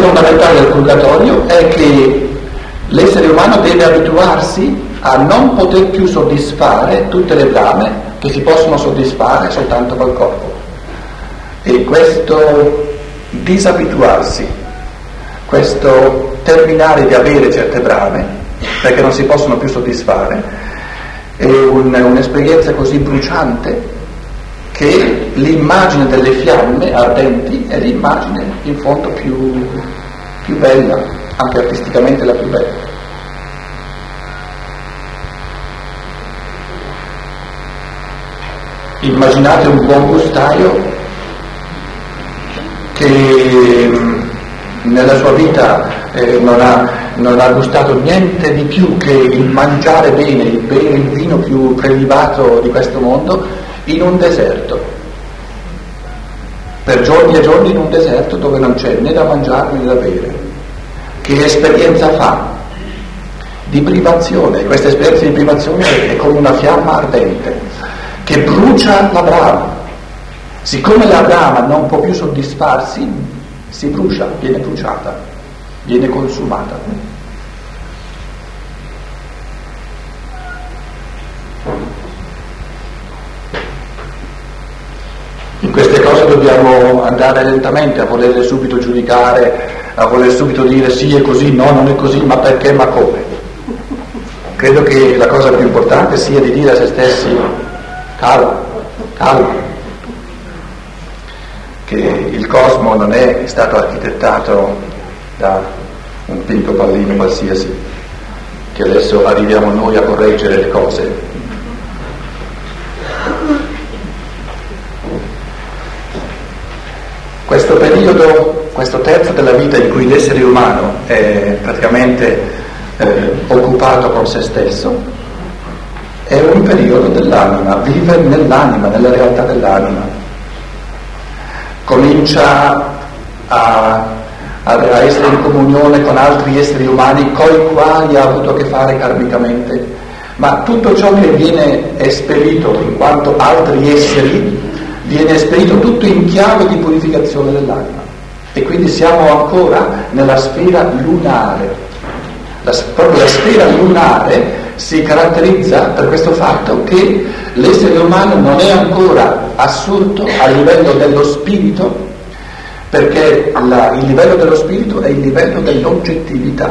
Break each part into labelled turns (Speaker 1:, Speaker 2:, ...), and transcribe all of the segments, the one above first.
Speaker 1: fondamentale del purgatorio è che l'essere umano deve abituarsi a non poter più soddisfare tutte le brame che si possono soddisfare soltanto col corpo. E questo disabituarsi, questo terminare di avere certe brame, perché non si possono più soddisfare, è un, un'esperienza così bruciante che l'immagine delle fiamme ardenti è l'immagine in fondo più, più bella, anche artisticamente la più bella. Immaginate un buon gustaio che mm, nella sua vita eh, non, ha, non, ha, gustato niente di più che il mangiare bene, il bere il vino più prelibato di questo mondo in un deserto. Per giorni e giorni in un deserto dove non c'è né da mangiare né da bere. Che esperienza fa? Di privazione. Questa esperienza di privazione è come una fiamma ardente che brucia la brama. Siccome la brama non può più soddisfarsi, si brucia, viene bruciata, viene consumata. In queste cose dobbiamo andare lentamente a voler subito giudicare, a voler subito dire sì è così, no non è così, ma perché, ma come. Credo che la cosa più importante sia di dire a se stessi calma, calma, che il cosmo non è stato architettato da un pinto pallino qualsiasi, che adesso arriviamo noi a correggere le cose. Questo periodo, questo terzo della vita in cui l'essere umano è praticamente eh, occupato con se stesso, è un periodo dell'anima, vive nell'anima, nella realtà dell'anima. Comincia a, a essere in comunione con altri esseri umani con i quali ha avuto a che fare karmicamente, ma tutto ciò che viene esperito in quanto altri esseri viene esperito tutto in chiave di purificazione dell'anima. E quindi siamo ancora nella sfera lunare. La, proprio la sfera lunare si caratterizza per questo fatto che l'essere umano non è ancora assurto a livello dello spirito, perché la, il livello dello spirito è il livello dell'oggettività.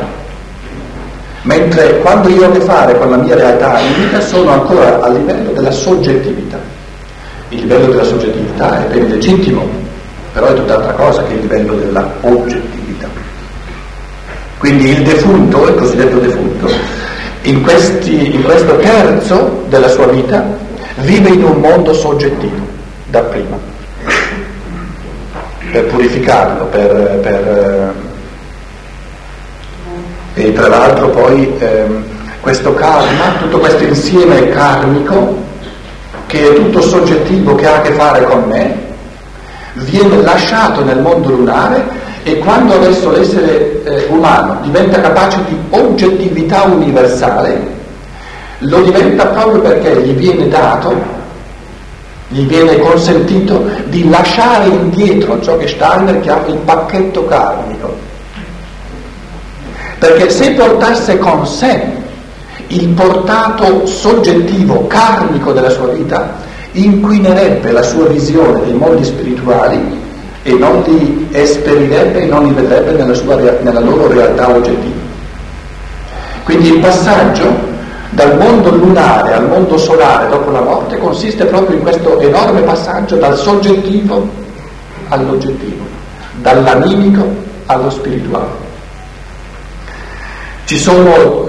Speaker 1: Mentre quando io ho a che fare con la mia realtà animica sono ancora a livello della soggettività. Il livello della soggettività è ben legittimo, però è tutt'altra cosa che il livello della oggettività. Quindi il defunto, il cosiddetto defunto, in, questi, in questo terzo della sua vita vive in un mondo soggettivo, dapprima, per purificarlo, per, per, eh, e tra l'altro poi ehm, questo karma, tutto questo insieme karmico, che è tutto soggettivo, che ha a che fare con me, viene lasciato nel mondo lunare e quando adesso l'essere eh, umano diventa capace di oggettività universale, lo diventa proprio perché gli viene dato, gli viene consentito di lasciare indietro ciò che Steiner chiama il pacchetto karmico. Perché se portasse con sé il portato soggettivo, karmico della sua vita, inquinerebbe la sua visione dei mondi spirituali e non li esperirebbe e non li vedrebbe nella, sua, nella loro realtà oggettiva. Quindi il passaggio dal mondo lunare al mondo solare dopo la morte consiste proprio in questo enorme passaggio dal soggettivo all'oggettivo, dall'animico allo spirituale. Ci sono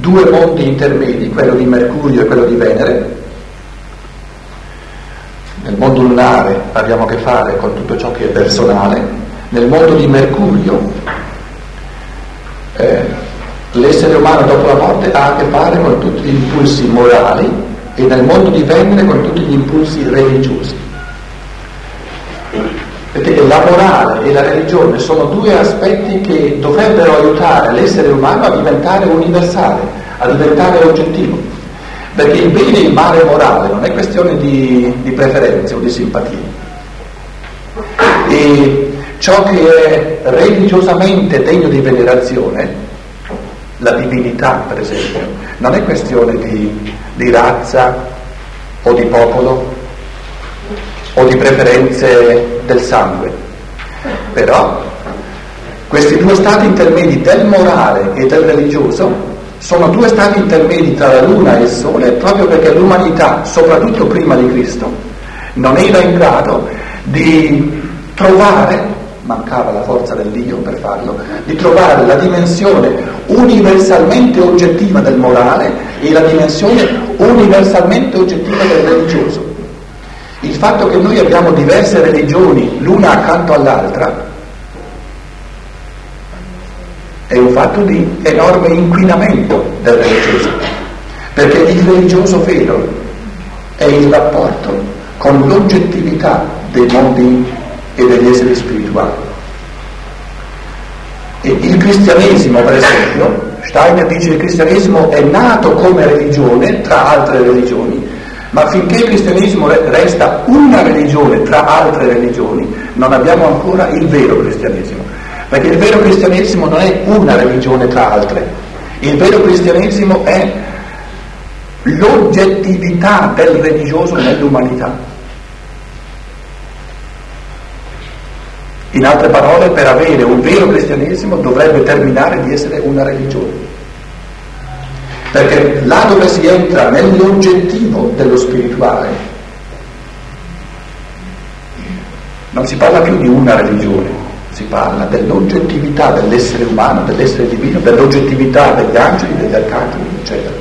Speaker 1: due mondi intermedi, quello di Mercurio e quello di Venere, nel mondo lunare abbiamo a che fare con tutto ciò che è personale, nel mondo di Mercurio eh, l'essere umano dopo la morte ha a che fare con tutti gli impulsi morali e nel mondo di Venere con tutti gli impulsi religiosi. Perché la morale e la religione sono due aspetti che dovrebbero aiutare l'essere umano a diventare universale, a diventare oggettivo perché il bene e il male morale non è questione di, di preferenze o di simpatie. E ciò che è religiosamente degno di venerazione, la divinità per esempio, non è questione di, di razza o di popolo o di preferenze del sangue, però questi due stati intermedi del morale e del religioso sono due stati intermedi tra la luna e il sole proprio perché l'umanità, soprattutto prima di Cristo, non era in grado di trovare, mancava la forza dell'io per farlo, di trovare la dimensione universalmente oggettiva del morale e la dimensione universalmente oggettiva del religioso. Il fatto che noi abbiamo diverse religioni l'una accanto all'altra è un fatto di enorme inquinamento del religioso, perché il religioso vero è il rapporto con l'oggettività dei mondi e degli esseri spirituali. E il cristianesimo, per esempio, Steiner dice che il cristianesimo è nato come religione tra altre religioni, ma finché il cristianesimo resta una religione tra altre religioni, non abbiamo ancora il vero cristianesimo. Perché il vero cristianesimo non è una religione tra altre, il vero cristianesimo è l'oggettività del religioso nell'umanità. In altre parole, per avere un vero cristianesimo dovrebbe terminare di essere una religione. Perché là dove si entra nell'oggettivo dello spirituale, non si parla più di una religione, si parla dell'oggettività dell'essere umano, dell'essere divino, dell'oggettività degli angeli, degli arcangeli, eccetera.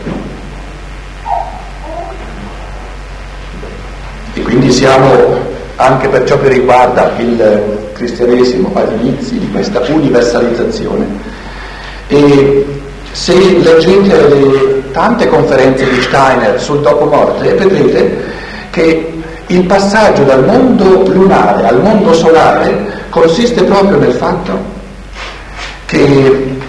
Speaker 1: E quindi siamo, anche per ciò che riguarda il cristianesimo, agli inizi di questa universalizzazione. E se leggete le tante conferenze di Steiner sul dopo morte, vedrete che il passaggio dal mondo lunare al mondo solare consiste proprio nel fatto che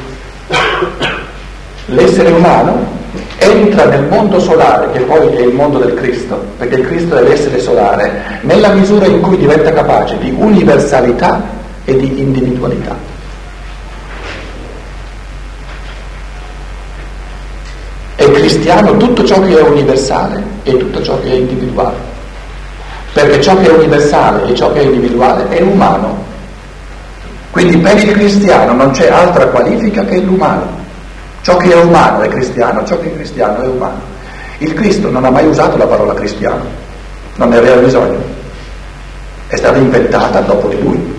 Speaker 1: l'essere umano entra nel mondo solare, che poi è il mondo del Cristo, perché il Cristo è l'essere solare, nella misura in cui diventa capace di universalità e di individualità. Cristiano tutto ciò che è universale e tutto ciò che è individuale, perché ciò che è universale e ciò che è individuale è umano, quindi per il cristiano non c'è altra qualifica che l'umano. Ciò che è umano è cristiano, ciò che è cristiano è umano. Il Cristo non ha mai usato la parola cristiano, non ne aveva bisogno. È stata inventata dopo di lui.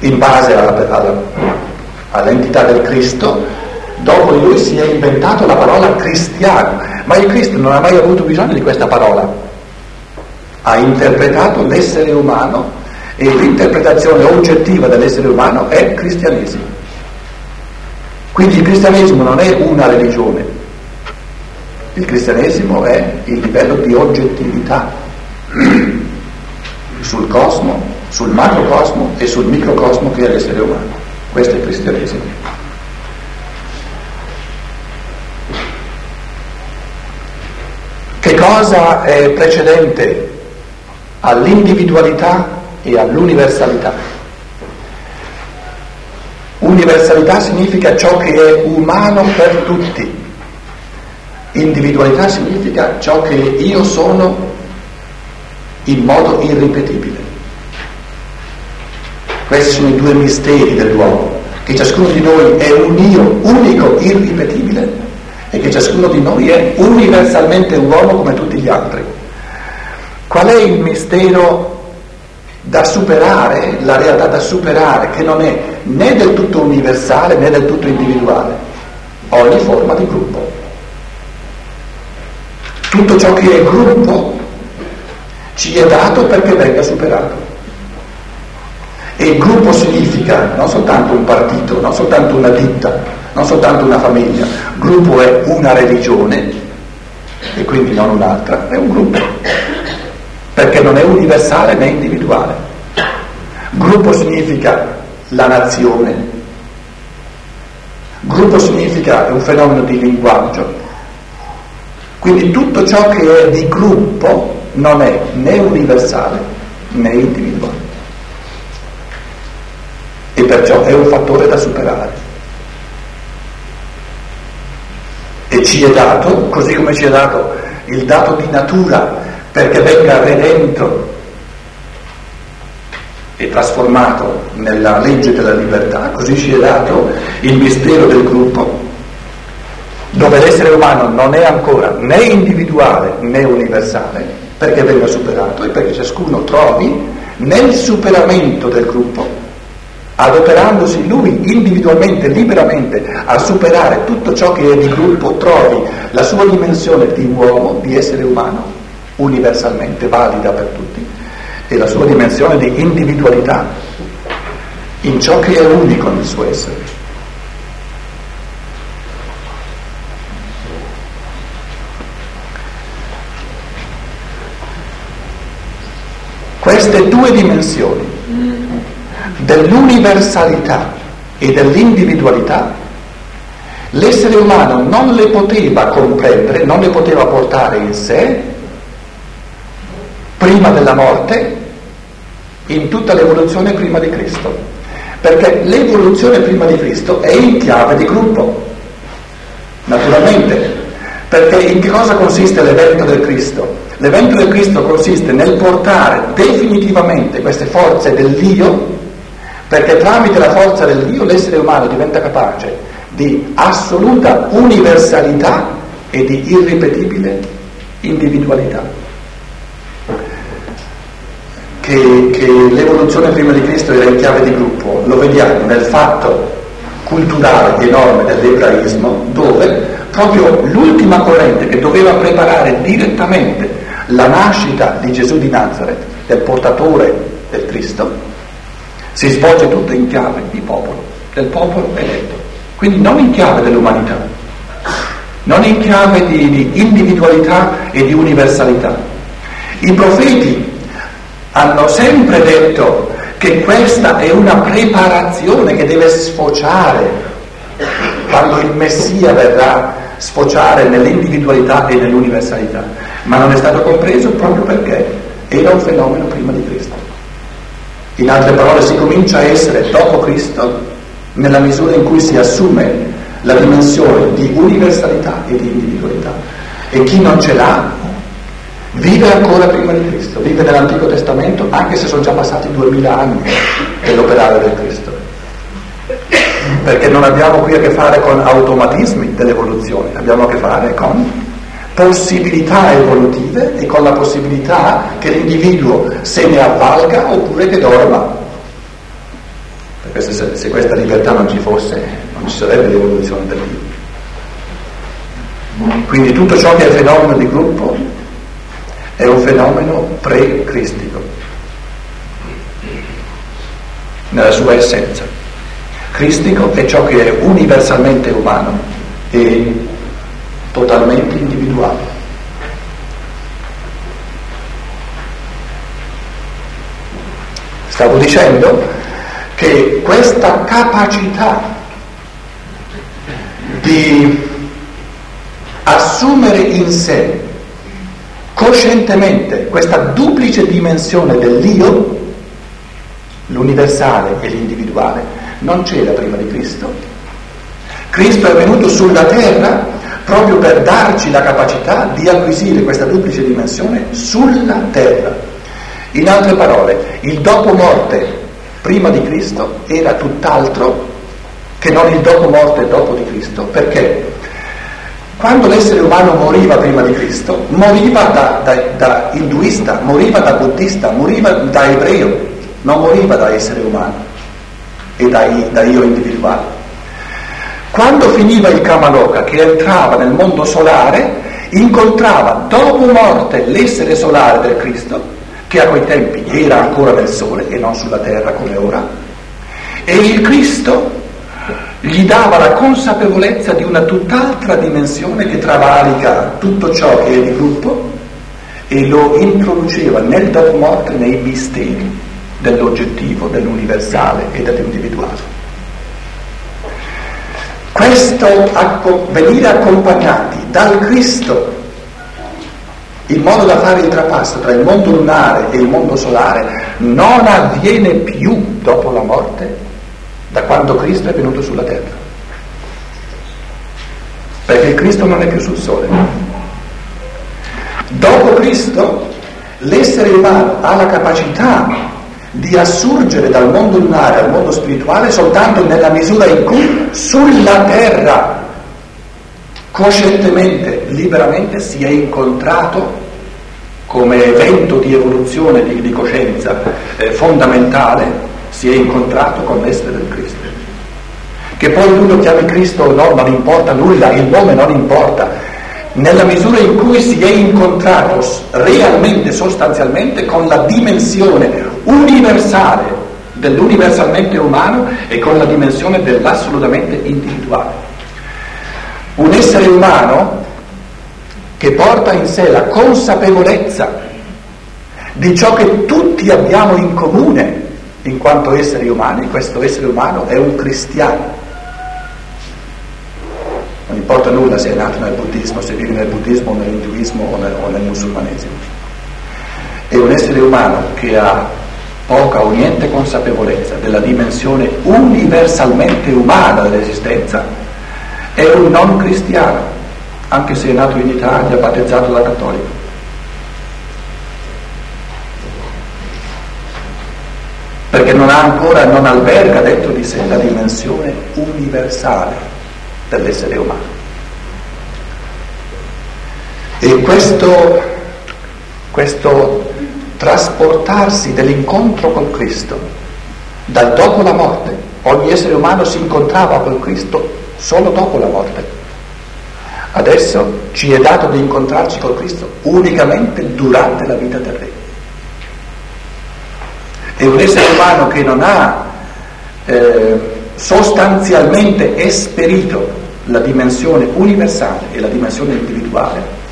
Speaker 1: In base alla, alla, all'entità del Cristo, dopo di lui si è inventato la parola cristiano, ma il Cristo non ha mai avuto bisogno di questa parola. Ha interpretato l'essere umano e l'interpretazione oggettiva dell'essere umano è cristianesimo. Quindi il cristianesimo non è una religione, il cristianesimo è il livello di oggettività sul cosmo, sul macrocosmo e sul microcosmo che è l'essere umano. Questo è il cristianesimo. Cosa è precedente all'individualità e all'universalità. Universalità significa ciò che è umano per tutti, individualità significa ciò che io sono in modo irripetibile. Questi sono i due misteri dell'uomo, che ciascuno di noi è un io unico, irripetibile e che ciascuno di noi è universalmente un uomo come tutti gli altri. Qual è il mistero da superare, la realtà da superare, che non è né del tutto universale né del tutto individuale, ogni forma di gruppo. Tutto ciò che è gruppo ci è dato perché venga superato. E gruppo significa non soltanto un partito, non soltanto una ditta, non soltanto una famiglia, gruppo è una religione e quindi non un'altra, è un gruppo perché non è universale né individuale. Gruppo significa la nazione, gruppo significa un fenomeno di linguaggio, quindi tutto ciò che è di gruppo non è né universale né individuale. E perciò è un fattore da superare. E ci è dato, così come ci è dato il dato di natura perché venga redento e trasformato nella legge della libertà, così ci è dato il mistero del gruppo, dove l'essere umano non è ancora né individuale né universale, perché venga superato e perché ciascuno trovi nel superamento del gruppo, adoperandosi lui individualmente, liberamente, a superare tutto ciò che è di gruppo, trovi la sua dimensione di uomo, di essere umano, universalmente valida per tutti e la sua dimensione di individualità in ciò che è unico nel suo essere. Queste due dimensioni dell'universalità e dell'individualità, l'essere umano non le poteva comprendere, non le poteva portare in sé prima della morte in tutta l'evoluzione prima di Cristo, perché l'evoluzione prima di Cristo è in chiave di gruppo, naturalmente, perché in che cosa consiste l'evento del Cristo? L'evento del Cristo consiste nel portare definitivamente queste forze dell'io, perché tramite la forza dell'io l'essere umano diventa capace di assoluta universalità e di irripetibile individualità. Che, che l'evoluzione prima di Cristo era in chiave di gruppo, lo vediamo nel fatto culturale enorme dell'ebraismo, dove proprio l'ultima corrente che doveva preparare direttamente la nascita di Gesù di Nazareth, del portatore del Cristo, si svolge tutto in chiave di popolo, del popolo eletto, quindi non in chiave dell'umanità, non in chiave di, di individualità e di universalità. I profeti hanno sempre detto che questa è una preparazione che deve sfociare quando il Messia verrà sfociare nell'individualità e nell'universalità, ma non è stato compreso proprio perché era un fenomeno prima di Cristo. In altre parole si comincia a essere dopo Cristo nella misura in cui si assume la dimensione di universalità e di individualità e chi non ce l'ha vive ancora prima di Cristo, vive nell'Antico Testamento anche se sono già passati duemila anni dell'operare del Cristo. Perché non abbiamo qui a che fare con automatismi dell'evoluzione, abbiamo a che fare con possibilità evolutive e con la possibilità che l'individuo se ne avvalga oppure che dorma. Perché se, se questa libertà non ci fosse, non ci sarebbe l'evoluzione del Dio. Quindi tutto ciò che è fenomeno di gruppo è un fenomeno pre-cristico, nella sua essenza. Cristico è ciò che è universalmente umano e totalmente individuale. Stavo dicendo che questa capacità di assumere in sé coscientemente questa duplice dimensione dell'io, l'universale e l'individuale, non c'era prima di Cristo. Cristo è venuto sulla terra proprio per darci la capacità di acquisire questa duplice dimensione sulla terra. In altre parole, il dopo morte prima di Cristo era tutt'altro che non il dopo morte dopo di Cristo, perché quando l'essere umano moriva prima di Cristo, moriva da, da, da induista, moriva da buddista, moriva da ebreo, non moriva da essere umano e da, da io individuale. Quando finiva il Kamaloka, che entrava nel mondo solare, incontrava dopo morte l'essere solare del Cristo, che a quei tempi era ancora nel sole e non sulla terra come ora, e il Cristo gli dava la consapevolezza di una tutt'altra dimensione che travalica tutto ciò che è di gruppo e lo introduceva nel dopo morte nei misteri dell'oggettivo, dell'universale e dell'individuale. Questo venire accompagnati dal Cristo in modo da fare il trapasso tra il mondo lunare e il mondo solare non avviene più dopo la morte da quando Cristo è venuto sulla terra. Perché Cristo non è più sul sole. Dopo Cristo l'essere umano ha la capacità di assurgere dal mondo lunare al mondo spirituale soltanto nella misura in cui sulla terra coscientemente, liberamente si è incontrato come evento di evoluzione di, di coscienza eh, fondamentale, si è incontrato con l'essere del Cristo. Che poi lui lo chiami Cristo o no, non importa nulla, il nome non importa, nella misura in cui si è incontrato realmente, sostanzialmente, con la dimensione universale dell'universalmente umano e con la dimensione dell'assolutamente individuale. Un essere umano che porta in sé la consapevolezza di ciò che tutti abbiamo in comune in quanto esseri umani, questo essere umano è un cristiano. Non importa nulla se è nato nel buddismo, se vive nel buddismo o nell'induismo o nel, o nel musulmanesimo. È un essere umano che ha poca o niente consapevolezza della dimensione universalmente umana dell'esistenza, è un non cristiano, anche se è nato in Italia, battezzato da cattolico. Perché non ha ancora, non alberga dentro di sé la dimensione universale dell'essere umano. E questo, questo trasportarsi dell'incontro con Cristo, dal dopo la morte, ogni essere umano si incontrava con Cristo solo dopo la morte. Adesso ci è dato di incontrarci con Cristo unicamente durante la vita terrena. È un essere umano che non ha eh, sostanzialmente esperito la dimensione universale e la dimensione individuale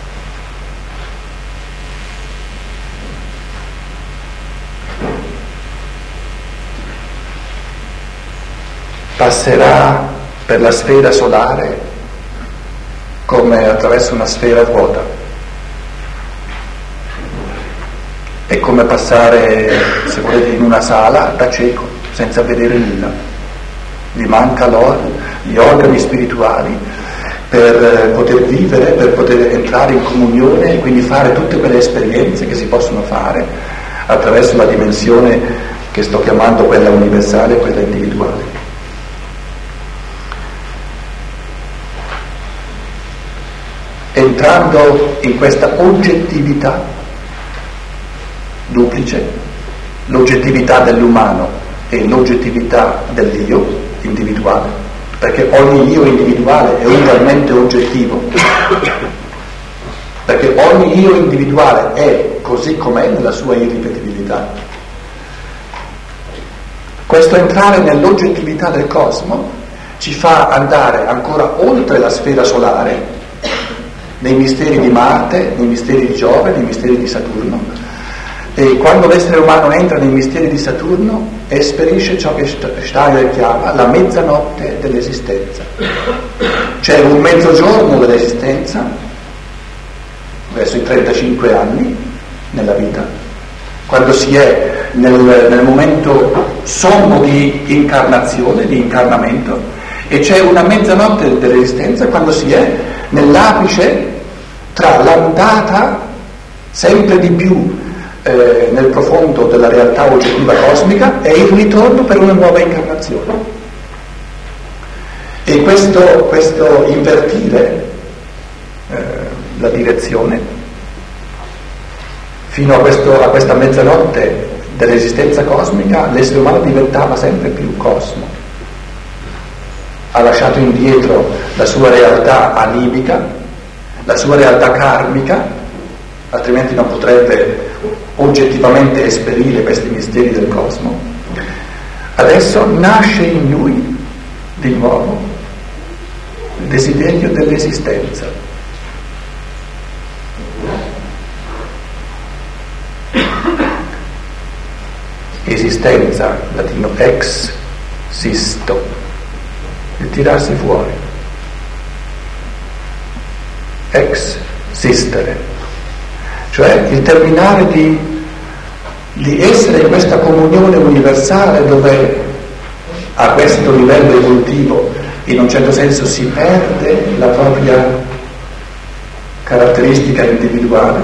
Speaker 1: passerà per la sfera solare come attraverso una sfera vuota. È come passare, se volete, in una sala da cieco, senza vedere nulla. Gli manca gli organi spirituali per poter vivere, per poter entrare in comunione e quindi fare tutte quelle esperienze che si possono fare attraverso la dimensione che sto chiamando quella universale e quella individuale. Entrando in questa oggettività duplice, l'oggettività dell'umano e l'oggettività dell'io individuale, perché ogni io individuale è ugualmente oggettivo, perché ogni io individuale è così com'è nella sua irripetibilità. Questo entrare nell'oggettività del cosmo ci fa andare ancora oltre la sfera solare nei misteri di Marte, nei misteri di Giove, nei misteri di Saturno. E quando l'essere umano entra nei misteri di Saturno, esperisce ciò che Steiner chiama la mezzanotte dell'esistenza. C'è un mezzogiorno dell'esistenza, verso i 35 anni nella vita, quando si è nel, nel momento sommo di incarnazione, di incarnamento, e c'è una mezzanotte dell'esistenza quando si è nell'apice tra l'andata sempre di più eh, nel profondo della realtà oggettiva cosmica e il ritorno per una nuova incarnazione. E questo, questo invertire eh, la direzione fino a, questo, a questa mezzanotte dell'esistenza cosmica, l'essere umano diventava sempre più cosmo. Ha lasciato indietro la sua realtà animica, la sua realtà karmica, altrimenti non potrebbe oggettivamente esperire questi misteri del cosmo. Adesso nasce in lui di nuovo il desiderio dell'esistenza. Esistenza, latino ex sisto, il tirarsi fuori ex sistere, cioè il terminare di, di essere in questa comunione universale dove a questo livello evolutivo in un certo senso si perde la propria caratteristica individuale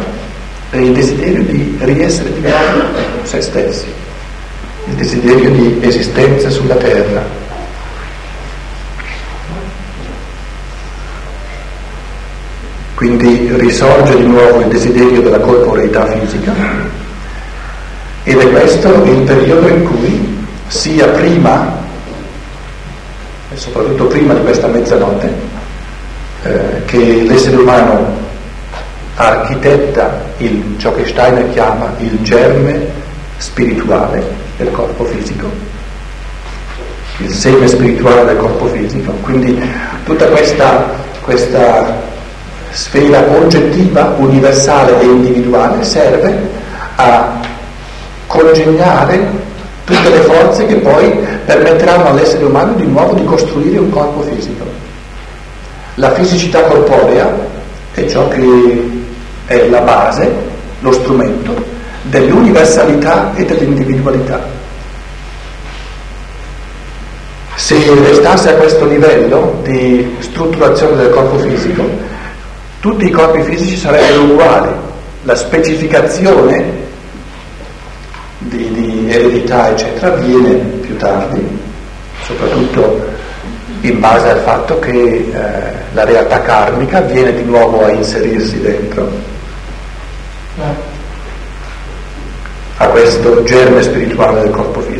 Speaker 1: e il desiderio di riessere di nuovo se stessi, il desiderio di esistenza sulla terra. Quindi risorge di nuovo il desiderio della corporeità fisica. Ed è questo il periodo in cui sia prima, e soprattutto prima di questa mezzanotte, eh, che l'essere umano architetta il, ciò che Steiner chiama il germe spirituale del corpo fisico, il seme spirituale del corpo fisico, quindi tutta questa, questa sfera oggettiva, universale e individuale serve a congegnare tutte le forze che poi permetteranno all'essere umano di nuovo di costruire un corpo fisico. La fisicità corporea è ciò che è la base, lo strumento dell'universalità e dell'individualità. Se restasse a questo livello di strutturazione del corpo fisico, tutti i corpi fisici sarebbero uguali, la specificazione di, di eredità eccetera avviene più tardi, soprattutto in base al fatto che eh, la realtà karmica viene di nuovo a inserirsi dentro. A questo germe spirituale del corpo fisico.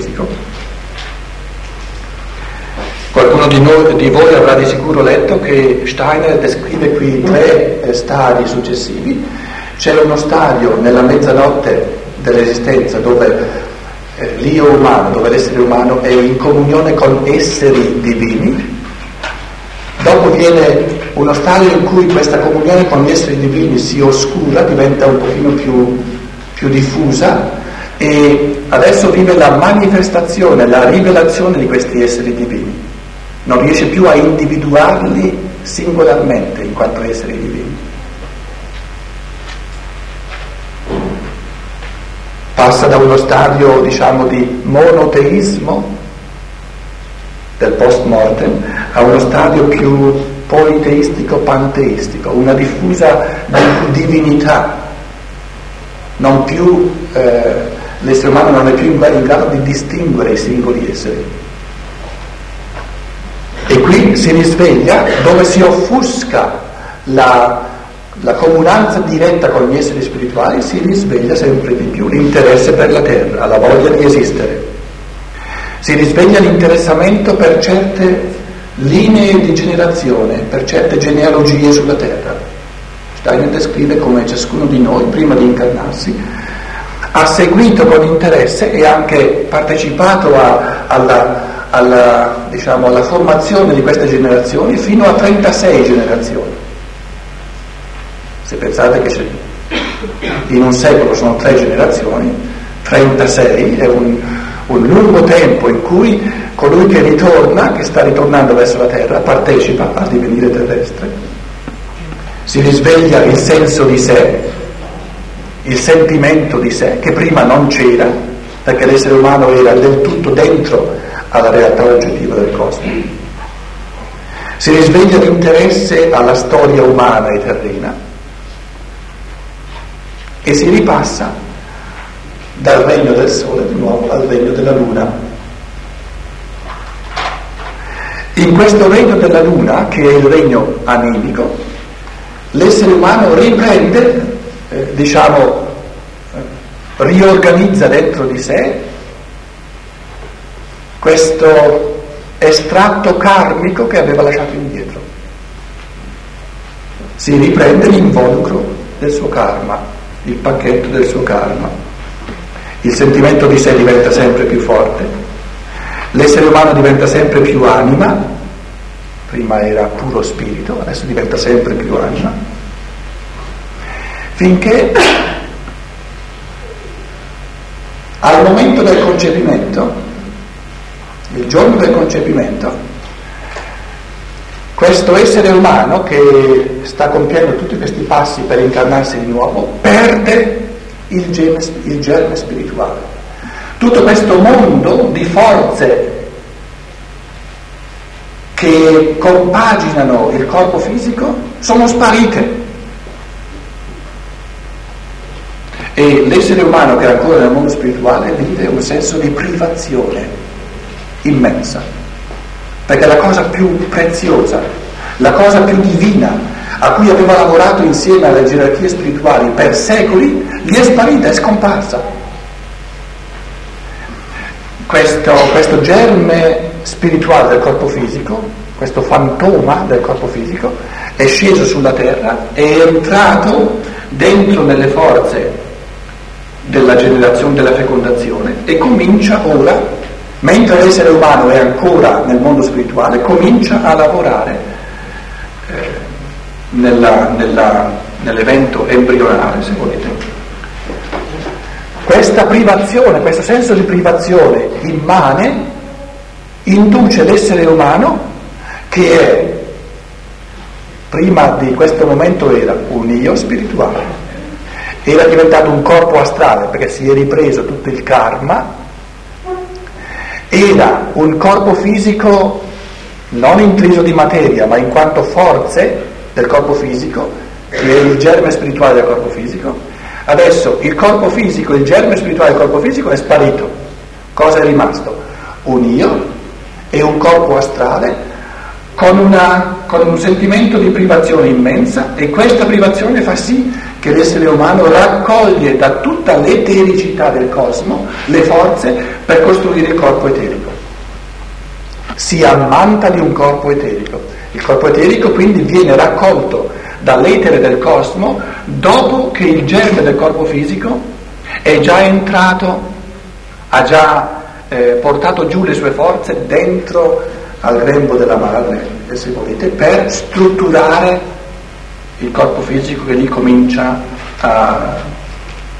Speaker 1: Qualcuno di, noi, di, voi avrà di sicuro letto che Steiner descrive qui tre eh, stadi successivi. C'è uno stadio nella mezzanotte dell'esistenza dove eh, l'io umano, dove l'essere umano è in comunione con esseri divini. Dopo viene uno stadio in cui questa comunione con gli esseri divini si oscura, diventa un pochino più, più diffusa e adesso vive la manifestazione, la rivelazione di questi esseri divini non riesce più a individuarli singolarmente in quanto esseri divini. Passa da uno stadio, diciamo, di monoteismo del post mortem a uno stadio più politeistico, panteistico, una diffusa divinità, non più, eh, l'essere umano non è più in grado di distinguere i singoli esseri. E qui si risveglia dove si offusca la, la comunanza diretta con gli esseri spirituali, si risveglia sempre di più l'interesse per la terra, la voglia di esistere. Si risveglia l'interessamento per certe linee di generazione, per certe genealogie sulla terra. Steiner descrive come ciascuno di noi, prima di incarnarsi, ha seguito con interesse e anche partecipato a, alla alla, diciamo, alla formazione di queste generazioni fino a 36 generazioni. Se pensate che in un secolo sono tre generazioni, 36 è un, un lungo tempo in cui colui che ritorna, che sta ritornando verso la terra, partecipa al divenire terrestre, si risveglia il senso di sé, il sentimento di sé, che prima non c'era, perché l'essere umano era del tutto dentro alla realtà oggettiva del cosmo. Si risveglia l'interesse alla storia umana e terrena e si ripassa dal regno del sole di nuovo al regno della luna. In questo regno della luna, che è il regno animico, l'essere umano riprende, eh, diciamo, eh, riorganizza dentro di sé questo estratto karmico che aveva lasciato indietro. Si riprende l'involucro del suo karma, il pacchetto del suo karma. Il sentimento di sé diventa sempre più forte, l'essere umano diventa sempre più anima, prima era puro spirito, adesso diventa sempre più anima, finché al momento del concepimento il giorno del concepimento, questo essere umano che sta compiendo tutti questi passi per incarnarsi di nuovo perde il germe, il germe spirituale. Tutto questo mondo di forze che compaginano il corpo fisico sono sparite. E l'essere umano che è ancora nel mondo spirituale vive un senso di privazione immensa, perché la cosa più preziosa, la cosa più divina a cui aveva lavorato insieme alle gerarchie spirituali per secoli, gli è sparita, è scomparsa. Questo, questo germe spirituale del corpo fisico, questo fantoma del corpo fisico, è sceso sulla terra, è entrato dentro nelle forze della generazione, della fecondazione e comincia ora, mentre l'essere umano è ancora nel mondo spirituale, comincia a lavorare eh, nella, nella, nell'evento embrionale, se volete. Questa privazione, questo senso di privazione immane induce l'essere umano che è, prima di questo momento era un io spirituale, era diventato un corpo astrale perché si è ripreso tutto il karma, era un corpo fisico non intriso di materia ma in quanto forze del corpo fisico, che è il germe spirituale del corpo fisico, adesso il corpo fisico, il germe spirituale del corpo fisico è sparito. Cosa è rimasto? Un io e un corpo astrale con, una, con un sentimento di privazione immensa e questa privazione fa sì che l'essere umano raccoglie da tutta l'etericità del cosmo le forze per costruire il corpo eterico. Si ammanta di un corpo eterico. Il corpo eterico quindi viene raccolto dall'etere del cosmo dopo che il germe del corpo fisico è già entrato, ha già eh, portato giù le sue forze dentro al grembo della madre, se volete, per strutturare il corpo fisico che lì comincia a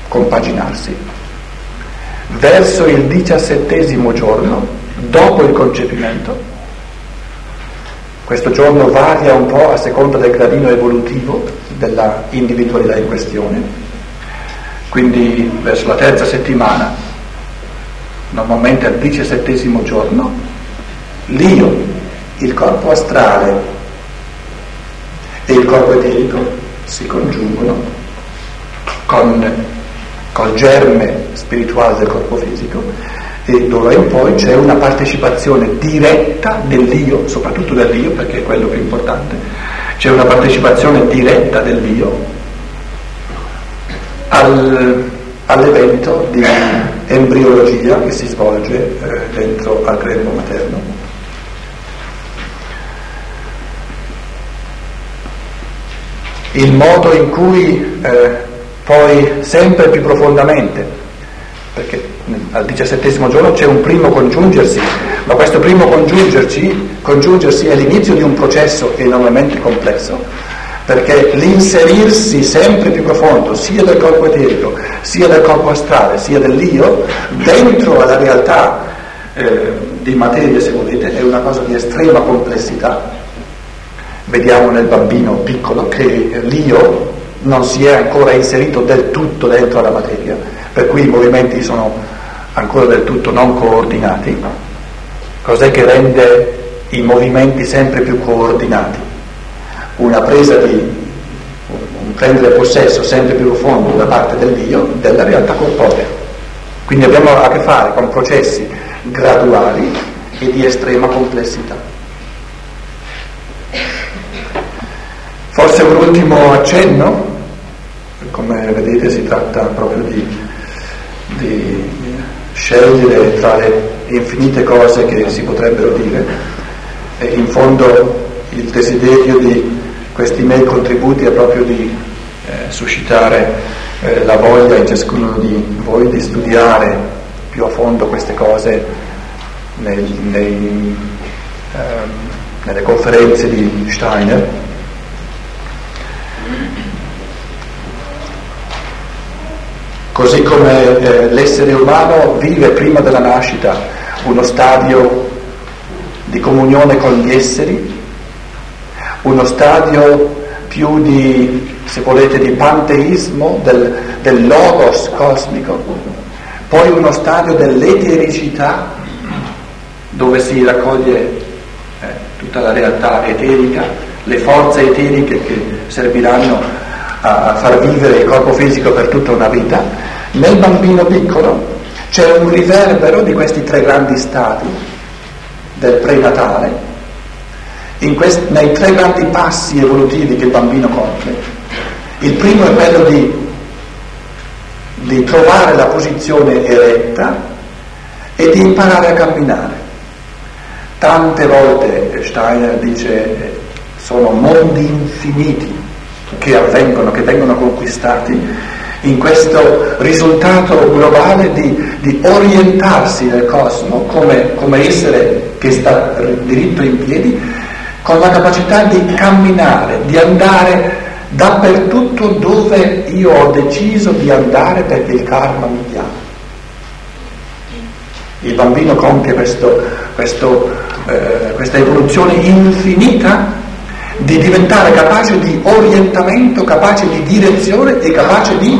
Speaker 1: compaginarsi. Verso il diciassettesimo giorno, dopo il concepimento, questo giorno varia un po' a seconda del gradino evolutivo della individualità in questione, quindi verso la terza settimana, normalmente al diciassettesimo giorno, l'io, il corpo astrale e il corpo eterico si congiungono con, col germe spirituale del corpo fisico e d'ora in poi c'è una partecipazione diretta dell'io, soprattutto dell'io perché è quello più importante, c'è una partecipazione diretta dell'io al, all'evento di embriologia che si svolge eh, dentro al grembo materno. Il modo in cui eh, poi sempre più profondamente, perché al diciassettesimo giorno c'è un primo congiungersi, ma questo primo congiungersi, congiungersi è l'inizio di un processo enormemente complesso, perché l'inserirsi sempre più profondo sia del corpo eterico, sia del corpo astrale, sia dell'io, dentro alla realtà eh, di materia, se volete, è una cosa di estrema complessità. Vediamo nel bambino piccolo che l'io non si è ancora inserito del tutto dentro alla materia, per cui i movimenti sono ancora del tutto non coordinati, cos'è che rende i movimenti sempre più coordinati? Una presa di un prendere possesso sempre più profondo da parte dell'io della realtà corporea. Quindi abbiamo a che fare con processi graduali e di estrema complessità. Forse un ultimo accenno, come vedete si tratta proprio di, di scegliere tra le infinite cose che si potrebbero dire. E in fondo il desiderio di questi miei contributi è proprio di eh, suscitare eh, la voglia in ciascuno di voi di studiare più a fondo queste cose nei, nei, ehm, nelle conferenze di Steiner così come eh, l'essere umano vive prima della nascita uno stadio di comunione con gli esseri, uno stadio più di, se volete, di panteismo del, del logos cosmico, poi uno stadio dell'etericità dove si raccoglie eh, tutta la realtà eterica, le forze eteriche che serviranno a far vivere il corpo fisico per tutta una vita, nel bambino piccolo c'è un riverbero di questi tre grandi stati del prenatale, quest- nei tre grandi passi evolutivi che il bambino compie. Il primo è quello di, di trovare la posizione eretta e di imparare a camminare. Tante volte Steiner dice sono mondi infiniti che avvengono, che vengono conquistati in questo risultato globale di, di orientarsi nel cosmo come, come essere che sta diritto in piedi, con la capacità di camminare, di andare dappertutto dove io ho deciso di andare perché il karma mi chiama. Il bambino compie questo, questo, eh, questa evoluzione infinita di diventare capace di orientamento, capace di direzione e capace di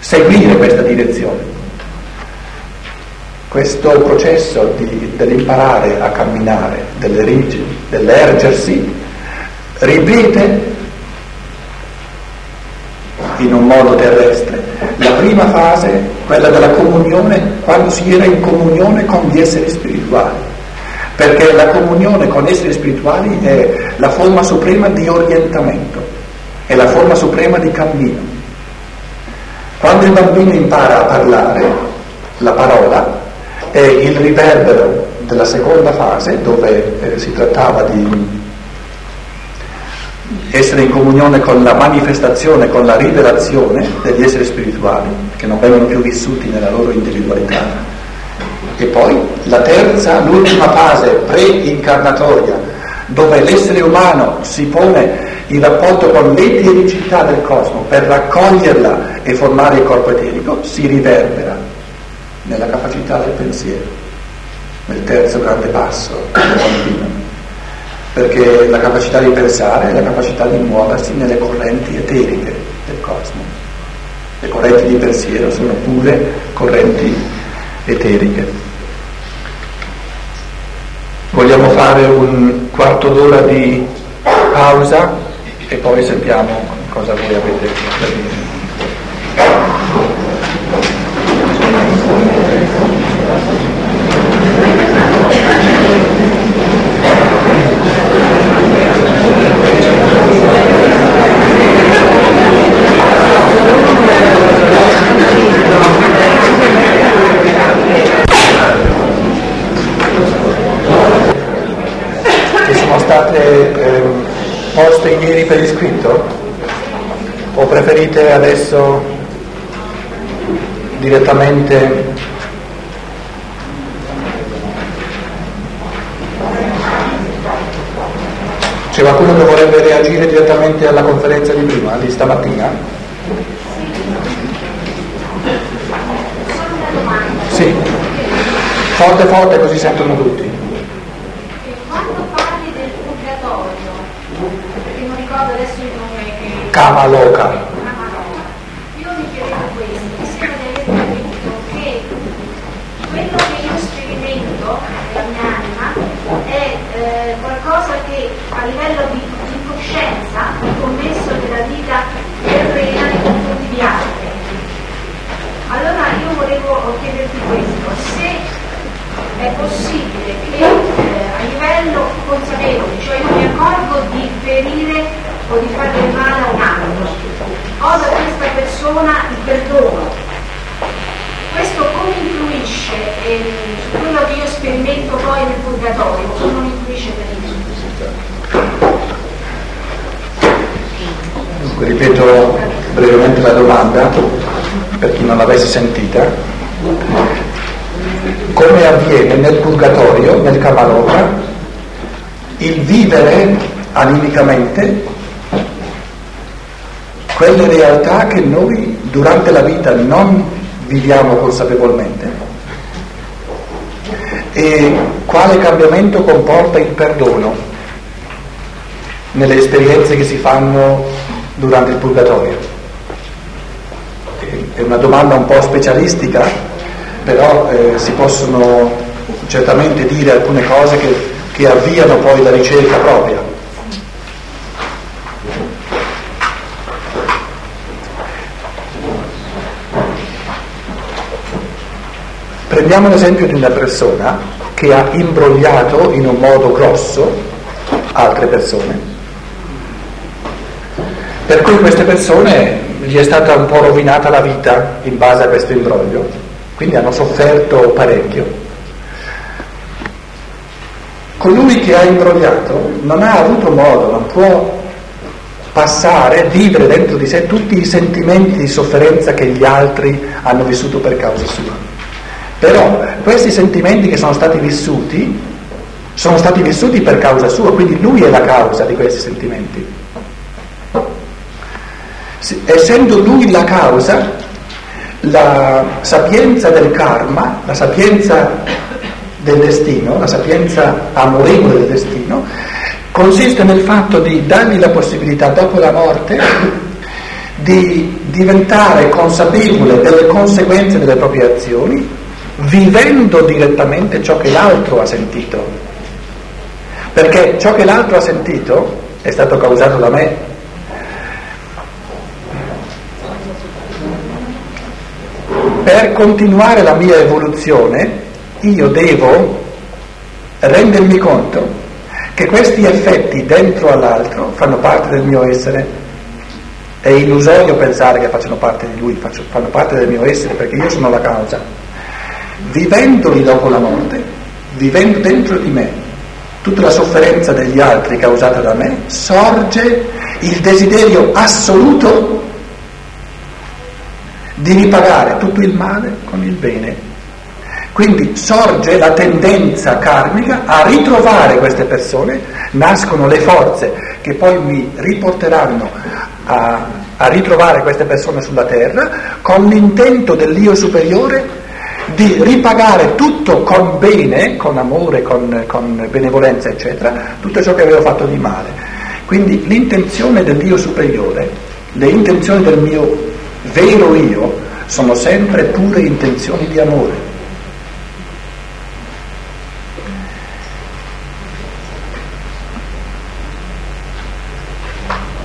Speaker 1: seguire questa direzione. Questo processo di, dell'imparare a camminare, dell'erigere, dell'ergersi, ripete in un modo terrestre. La prima fase, quella della comunione, quando si era in comunione con gli esseri spirituali perché la comunione con esseri spirituali è la forma suprema di orientamento, è la forma suprema di cammino. Quando il bambino impara a parlare, la parola è il riverbero della seconda fase dove eh, si trattava di essere in comunione con la manifestazione, con la rivelazione degli esseri spirituali che non vengono più vissuti nella loro individualità e poi la terza, l'ultima fase pre-incarnatoria, dove l'essere umano si pone in rapporto con l'etericità del cosmo per raccoglierla e formare il corpo eterico, si riverbera nella capacità del pensiero, nel terzo grande passo. Perché la capacità di pensare è la capacità di muoversi nelle correnti eteriche del cosmo. Le correnti di pensiero sono pure correnti eteriche. Vogliamo fare un quarto d'ora di pausa e poi sentiamo cosa voi avete da dire. state eh, poste ieri per iscritto? O preferite adesso direttamente C'è qualcuno che vorrebbe reagire direttamente alla conferenza di prima, di stamattina? Sì. Forte forte così sentono tutti. Kamaloka.
Speaker 2: Io mi chiedevo questo, sembra di aver capito che quello che io sperimento nella mia anima è eh, qualcosa che a livello di, coscienza ho commesso nella vita terrena nei confronti di altri. Allora io volevo chiederti questo, se è possibile che eh, a livello consapevole, cioè io mi accorgo di ferire o di fare del male a ho da questa persona il perdono. Questo come influisce eh, su quello che io sperimento poi nel purgatorio, come non influisce per me?
Speaker 1: Dunque, ripeto brevemente la domanda per chi non l'avesse sentita. Come avviene nel purgatorio, nel Kamalota, il vivere animicamente quelle realtà che noi durante la vita non viviamo consapevolmente e quale cambiamento comporta il perdono nelle esperienze che si fanno durante il purgatorio. È una domanda un po' specialistica, però eh, si possono certamente dire alcune cose che, che avviano poi la ricerca propria. Prendiamo l'esempio di una persona che ha imbrogliato in un modo grosso altre persone. Per cui queste persone gli è stata un po' rovinata la vita in base a questo imbroglio, quindi hanno sofferto parecchio. Colui che ha imbrogliato non ha avuto modo, non può passare, vivere dentro di sé tutti i sentimenti di sofferenza che gli altri hanno vissuto per causa sua. Però questi sentimenti che sono stati vissuti sono stati vissuti per causa sua, quindi lui è la causa di questi sentimenti. Essendo lui la causa, la sapienza del karma, la sapienza del destino, la sapienza amorevole del destino, consiste nel fatto di dargli la possibilità dopo la morte di diventare consapevole delle conseguenze delle proprie azioni vivendo direttamente ciò che l'altro ha sentito. Perché ciò che l'altro ha sentito è stato causato da me. Per continuare la mia evoluzione io devo rendermi conto che questi effetti dentro all'altro fanno parte del mio essere. È illusorio pensare che facciano parte di lui, fanno parte del mio essere perché io sono la causa vivendoli dopo la morte, vivendo dentro di me tutta la sofferenza degli altri causata da me, sorge il desiderio assoluto di ripagare tutto il male con il bene. Quindi sorge la tendenza karmica a ritrovare queste persone, nascono le forze che poi mi riporteranno a, a ritrovare queste persone sulla terra con l'intento dell'io superiore di ripagare tutto con bene, con amore, con, con benevolenza, eccetera, tutto ciò che avevo fatto di male. Quindi l'intenzione del Dio superiore, le intenzioni del mio vero io, sono sempre pure intenzioni di amore.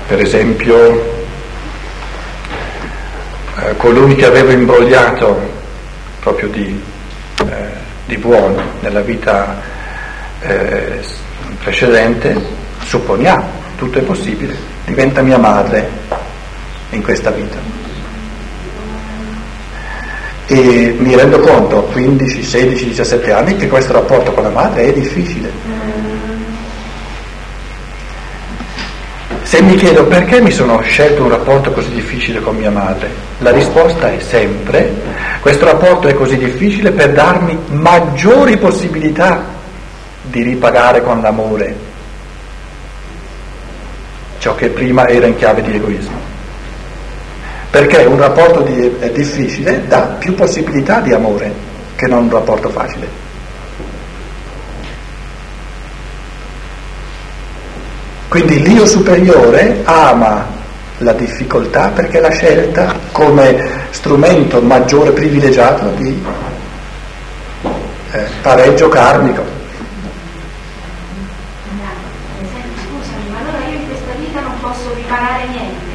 Speaker 1: Per esempio, eh, colui che aveva imbrogliato proprio di, eh, di buono nella vita eh, precedente, supponiamo, tutto è possibile, diventa mia madre in questa vita. E mi rendo conto a 15, 16, 17 anni che questo rapporto con la madre è difficile Se mi chiedo perché mi sono scelto un rapporto così difficile con mia madre, la risposta è sempre, questo rapporto è così difficile per darmi maggiori possibilità di ripagare con l'amore ciò che prima era in chiave di egoismo. Perché un rapporto di, difficile dà più possibilità di amore che non un rapporto facile. Quindi l'io superiore ama la difficoltà perché l'ha scelta come strumento maggiore privilegiato di eh, pareggio karmico.
Speaker 2: Scusami, ma allora io in questa vita non posso riparare niente.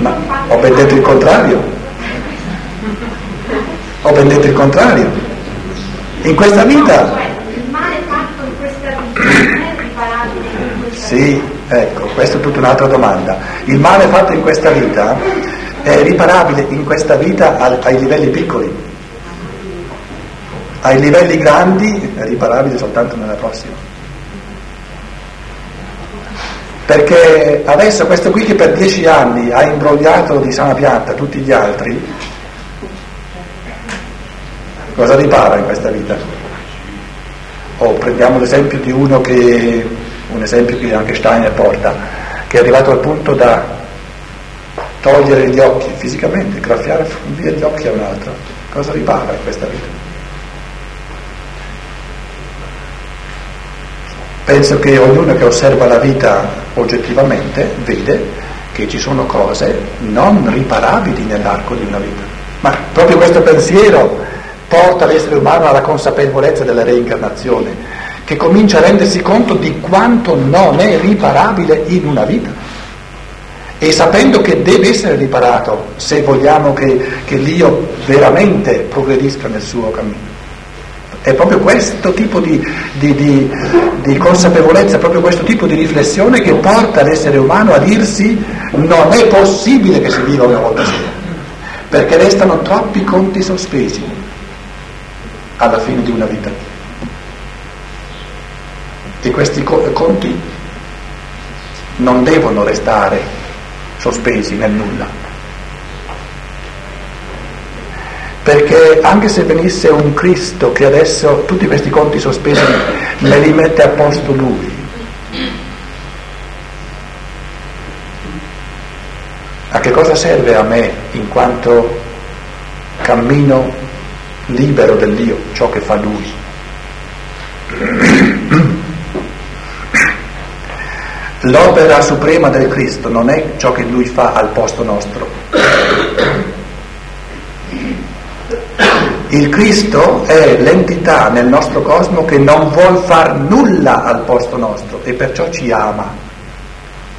Speaker 1: Ma ho ben detto il contrario. Ho ben detto il contrario. In questa vita...
Speaker 2: Cioè, il male fatto in questa vita
Speaker 1: sì, ecco, questa è tutta un'altra domanda. Il male fatto in questa vita è riparabile in questa vita ai livelli piccoli. Ai livelli grandi è riparabile soltanto nella prossima. Perché adesso questo qui che per dieci anni ha imbrogliato di sana pianta tutti gli altri, cosa ripara in questa vita? O oh, prendiamo l'esempio di uno che un esempio che anche Steiner porta, che è arrivato al punto da togliere gli occhi fisicamente, graffiare via gli occhi a un altro. Cosa ripara in questa vita? Penso che ognuno che osserva la vita oggettivamente vede che ci sono cose non riparabili nell'arco di una vita. Ma proprio questo pensiero porta l'essere umano alla consapevolezza della reincarnazione che comincia a rendersi conto di quanto non è riparabile in una vita. E sapendo che deve essere riparato se vogliamo che, che l'io veramente progredisca nel suo cammino. È proprio questo tipo di, di, di, di, consapevolezza, proprio questo tipo di riflessione che porta l'essere umano a dirsi non è possibile che si viva una volta sola, perché restano troppi conti sospesi alla fine di una vita. E questi conti non devono restare sospesi nel nulla. Perché anche se venisse un Cristo che adesso tutti questi conti sospesi me li mette a posto lui, a che cosa serve a me in quanto cammino libero dell'io, ciò che fa lui? L'opera suprema del Cristo non è ciò che lui fa al posto nostro il Cristo è l'entità nel nostro cosmo che non vuol far nulla al posto nostro e perciò ci ama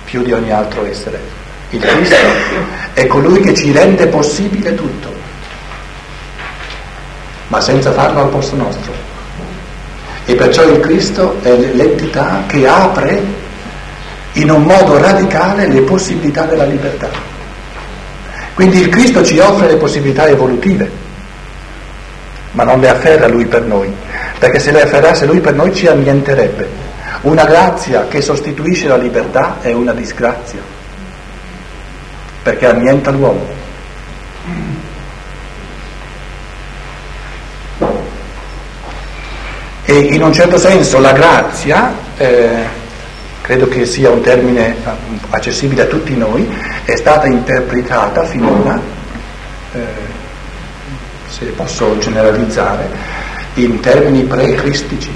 Speaker 1: più di ogni altro essere. Il Cristo è colui che ci rende possibile tutto, ma senza farlo al posto nostro. E perciò il Cristo è l'entità che apre in un modo radicale le possibilità della libertà. Quindi il Cristo ci offre le possibilità evolutive ma non le afferra lui per noi, perché se le afferrasse lui per noi ci annienterebbe. Una grazia che sostituisce la libertà è una disgrazia, perché annienta l'uomo. E in un certo senso la grazia, eh, credo che sia un termine accessibile a tutti noi, è stata interpretata finora. Eh, se posso generalizzare, in termini pre-cristici.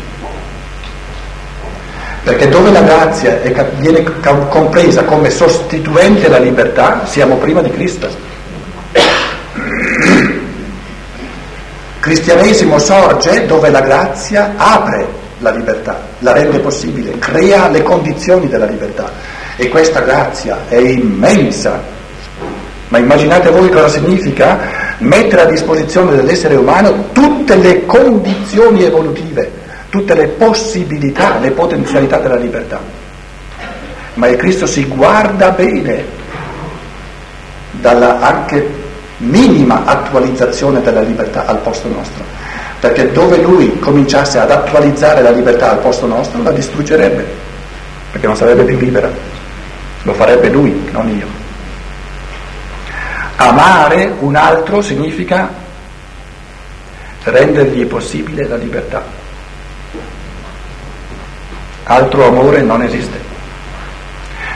Speaker 1: Perché dove la grazia è, viene compresa come sostituente alla libertà, siamo prima di Cristo. Cristianesimo sorge dove la grazia apre la libertà, la rende possibile, crea le condizioni della libertà. E questa grazia è immensa. Ma immaginate voi cosa significa mettere a disposizione dell'essere umano tutte le condizioni evolutive, tutte le possibilità, le potenzialità della libertà. Ma il Cristo si guarda bene dalla anche minima attualizzazione della libertà al posto nostro, perché dove lui cominciasse ad attualizzare la libertà al posto nostro la distruggerebbe, perché non sarebbe più libera, lo farebbe lui, non io. Amare un altro significa rendergli possibile la libertà. Altro amore non esiste.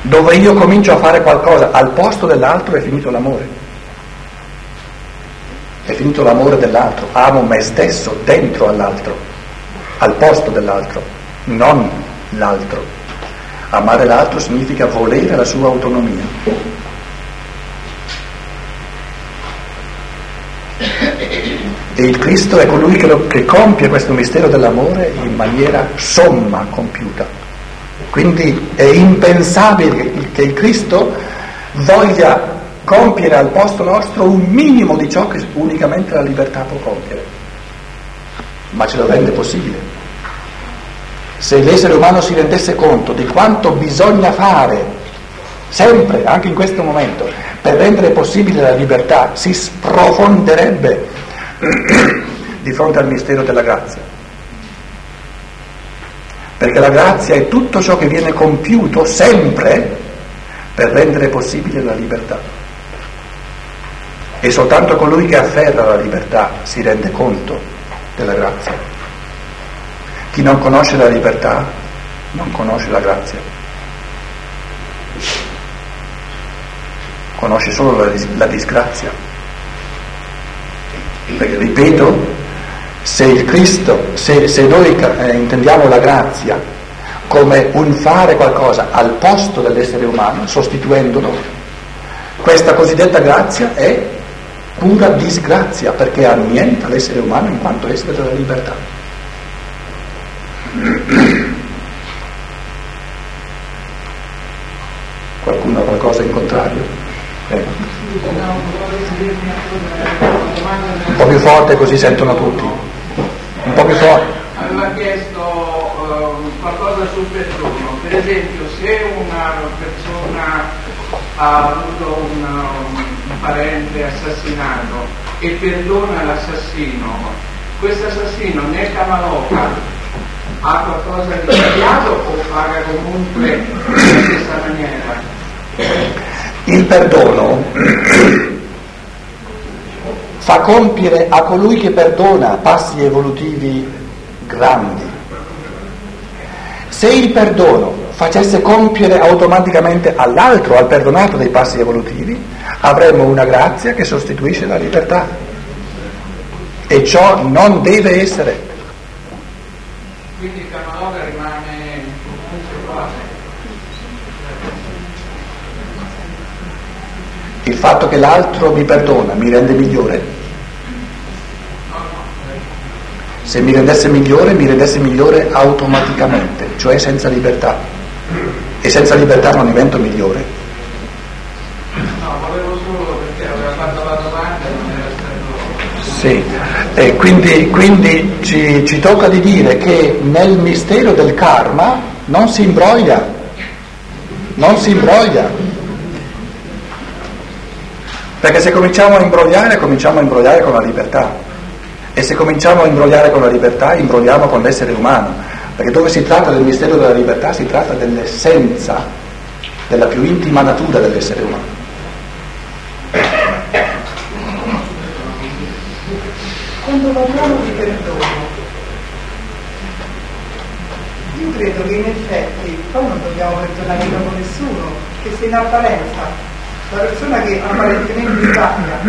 Speaker 1: Dove io comincio a fare qualcosa al posto dell'altro è finito l'amore. È finito l'amore dell'altro. Amo me stesso dentro all'altro, al posto dell'altro, non l'altro. Amare l'altro significa volere la sua autonomia. E il Cristo è colui che, lo, che compie questo mistero dell'amore in maniera somma, compiuta. Quindi è impensabile che il Cristo voglia compiere al posto nostro un minimo di ciò che unicamente la libertà può compiere, ma ce lo rende possibile. Se l'essere umano si rendesse conto di quanto bisogna fare, sempre, anche in questo momento, per rendere possibile la libertà, si sprofonderebbe di fronte al mistero della grazia. Perché la grazia è tutto ciò che viene compiuto sempre per rendere possibile la libertà. E soltanto colui che afferra la libertà si rende conto della grazia. Chi non conosce la libertà non conosce la grazia. Conosce solo la, la disgrazia. Perché, ripeto, se il Cristo, se, se noi eh, intendiamo la grazia come un fare qualcosa al posto dell'essere umano, sostituendolo, questa cosiddetta grazia è pura disgrazia perché annienta l'essere umano in quanto essere della libertà. Qualcuno ha qualcosa in contrario? Eh. Un po' più forte così sentono tutti. Un po' più forte.
Speaker 3: Aveva chiesto uh, qualcosa sul perdono. Per esempio, se una persona ha avuto un parente assassinato e perdona l'assassino, questo assassino nel Kamaloka ha qualcosa di sbagliato o paga comunque nella stessa maniera?
Speaker 1: Il perdono fa compiere a colui che perdona passi evolutivi grandi. Se il perdono facesse compiere automaticamente all'altro, al perdonato, dei passi evolutivi, avremmo una grazia che sostituisce la libertà. E ciò non deve essere.
Speaker 3: Quindi il Kamaloka rimane.
Speaker 1: Il fatto che l'altro mi perdona mi rende migliore? Se mi rendesse migliore, mi rendesse migliore automaticamente, cioè senza libertà. E senza libertà non divento migliore.
Speaker 3: No, volevo solo perché aveva fatto la domanda e non era stato...
Speaker 1: Sì, e quindi, quindi ci, ci tocca di dire che nel mistero del karma non si imbroglia, non si imbroglia. Perché se cominciamo a imbrogliare, cominciamo a imbrogliare con la libertà. E se cominciamo a imbrogliare con la libertà, imbrogliamo con l'essere umano. Perché dove si tratta del mistero della libertà, si tratta dell'essenza, della più intima natura dell'essere umano.
Speaker 4: Quando parliamo di perdono, io credo che in effetti poi non dobbiamo perdonare proprio nessuno, che se in apparenza la persona che apparentemente sbaglia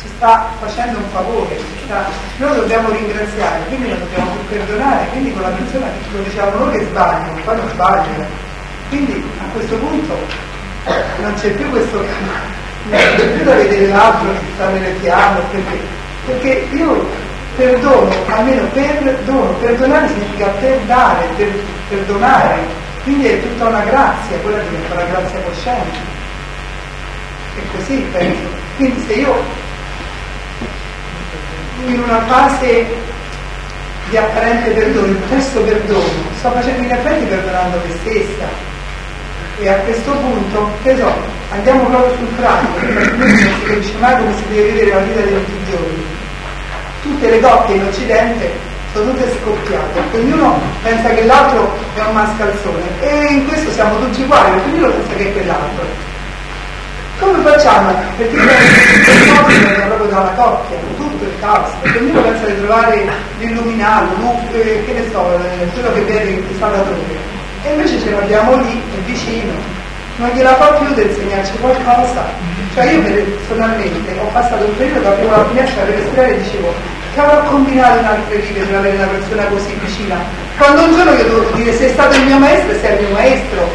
Speaker 4: ci sta facendo un favore, sta, noi dobbiamo ringraziare, quindi non dobbiamo perdonare, quindi con la persona che lo diciamo loro che sbagliano, poi non sbagliano. Quindi a questo punto non c'è più questo non c'è più da vedere l'altro che sta nelle fiamme, perché, perché io perdono, almeno perdono, perdonare significa per dare, per perdonare, quindi è tutta una grazia, quella diventa la grazia cosciente. È così penso. Quindi se io in una fase di apparente perdono, in questo perdono, sto facendo in effetti perdonando me stessa. E a questo punto, che so, andiamo proprio sul pratico, perché non si capisce mai come si deve vedere la vita di tutti i giorni. Tutte le coppie in Occidente sono tutte scoppiate, ognuno pensa che l'altro è un mascalzone e in questo siamo tutti uguali, ognuno pensa che è quell'altro. Come facciamo? Perché le cose vengono proprio dalla coppia, tutto il caos, perché ognuno pensa di trovare l'illuminato, eh, che ne so, eh, quello che vede il salvatore. E invece ce l'abbiamo lì, è vicino, non gliela fa più di insegnarci qualcosa. Cioè io personalmente ho passato un periodo che aprivo la finestra per respirare e dicevo che avrò combinato in altre vite per avere una persona così vicina. Quando un giorno io devo dire sei stato il mio maestro sei il mio maestro,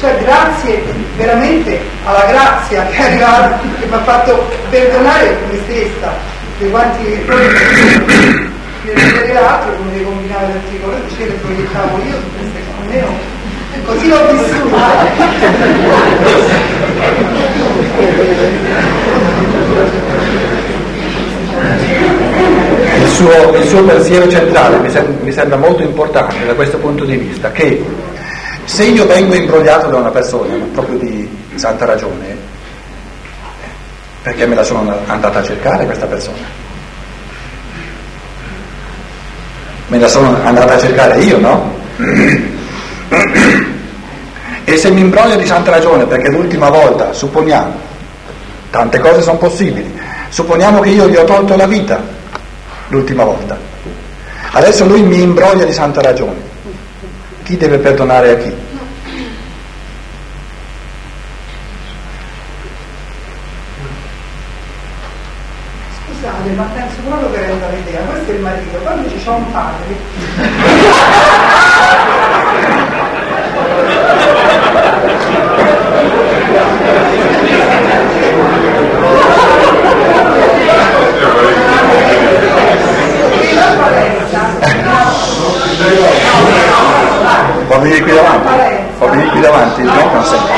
Speaker 4: cioè grazie veramente alla grazia che è arrivata, che mi ha fatto perdonare me stessa di quanti errori vedere l'altro come le combinare tutti i colori, dice che proiettavo io su queste cose. Così l'ho
Speaker 1: Il suo, il suo pensiero centrale mi, sem- mi sembra molto importante da questo punto di vista, che se io vengo imbrogliato da una persona, proprio di santa ragione, perché me la sono andata a cercare questa persona? Me la sono andata a cercare io, no? E se mi imbroglio di santa ragione, perché l'ultima volta, supponiamo, tante cose sono possibili, supponiamo che io gli ho tolto la vita l'ultima volta, adesso lui mi imbroglia di santa ragione, chi deve perdonare a chi?
Speaker 4: Scusate, ma penso proprio che renda l'idea, questo è il marito, poi invece c'è un padre. La palestra, no,
Speaker 1: venire qui davanti, può venire qui davanti, non consente.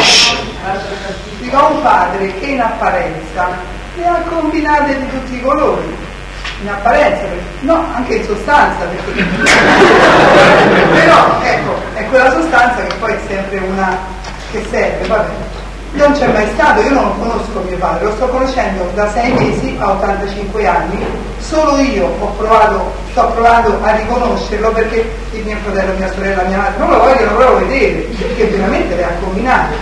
Speaker 4: Dico un padre che in apparenza le ha combinate di tutti i colori, in apparenza, no, anche in sostanza, perché... però ecco, è quella sostanza che poi è sempre una che serve, va bene. Non c'è mai stato, io non conosco mio padre, lo sto conoscendo da sei mesi a 85 anni, solo io ho provato, sto provando a riconoscerlo perché il mio fratello, mia sorella, mia madre non lo vogliono proprio vedere, perché veramente le ha combinate.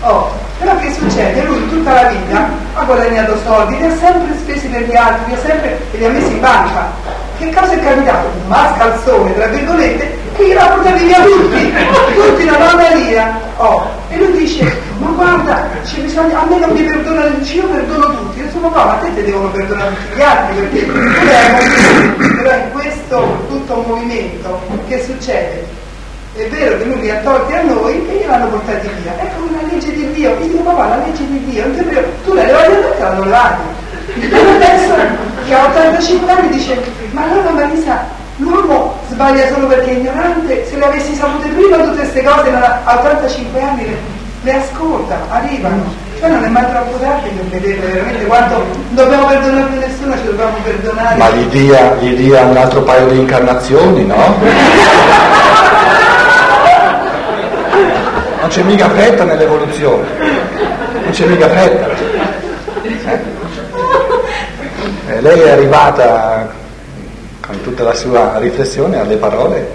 Speaker 4: Oh, però che succede? Lui tutta la vita ha guadagnato soldi, li ha sempre spesi per gli altri, li ha sempre e li ha messi in banca. Che cosa è capitato? Un mascalzone, tra virgolette, che gliela portato via tutti, tutti una nonna lira. Oh, e lui dice, ma guarda, c'è bisogno, a me non mi perdona, io perdono tutti. Io sono qua, ma a te ti devono perdonare tutti gli altri, perché Però in questo tutto movimento, che succede? È vero che lui li ha tolti a noi e gliel'hanno portati via. È come una legge di Dio. Io dico, papà, la legge di Dio, non prego, tu l'hai levata da te, l'hanno levata. Adesso che ha 85 anni dice, ma allora Marisa, l'uomo sbaglia solo perché è ignorante, se le avessi sapute prima tutte queste cose a 85 anni le, le ascolta, arrivano. Cioè non è mai troppo tardi per vedere veramente quanto non dobbiamo perdonare più nessuno, ci dobbiamo perdonare.
Speaker 1: Ma gli dia, gli dia un altro paio di incarnazioni, no? non c'è mica fretta nell'evoluzione, non c'è mica fretta. Eh, lei è arrivata con tutta la sua riflessione alle parole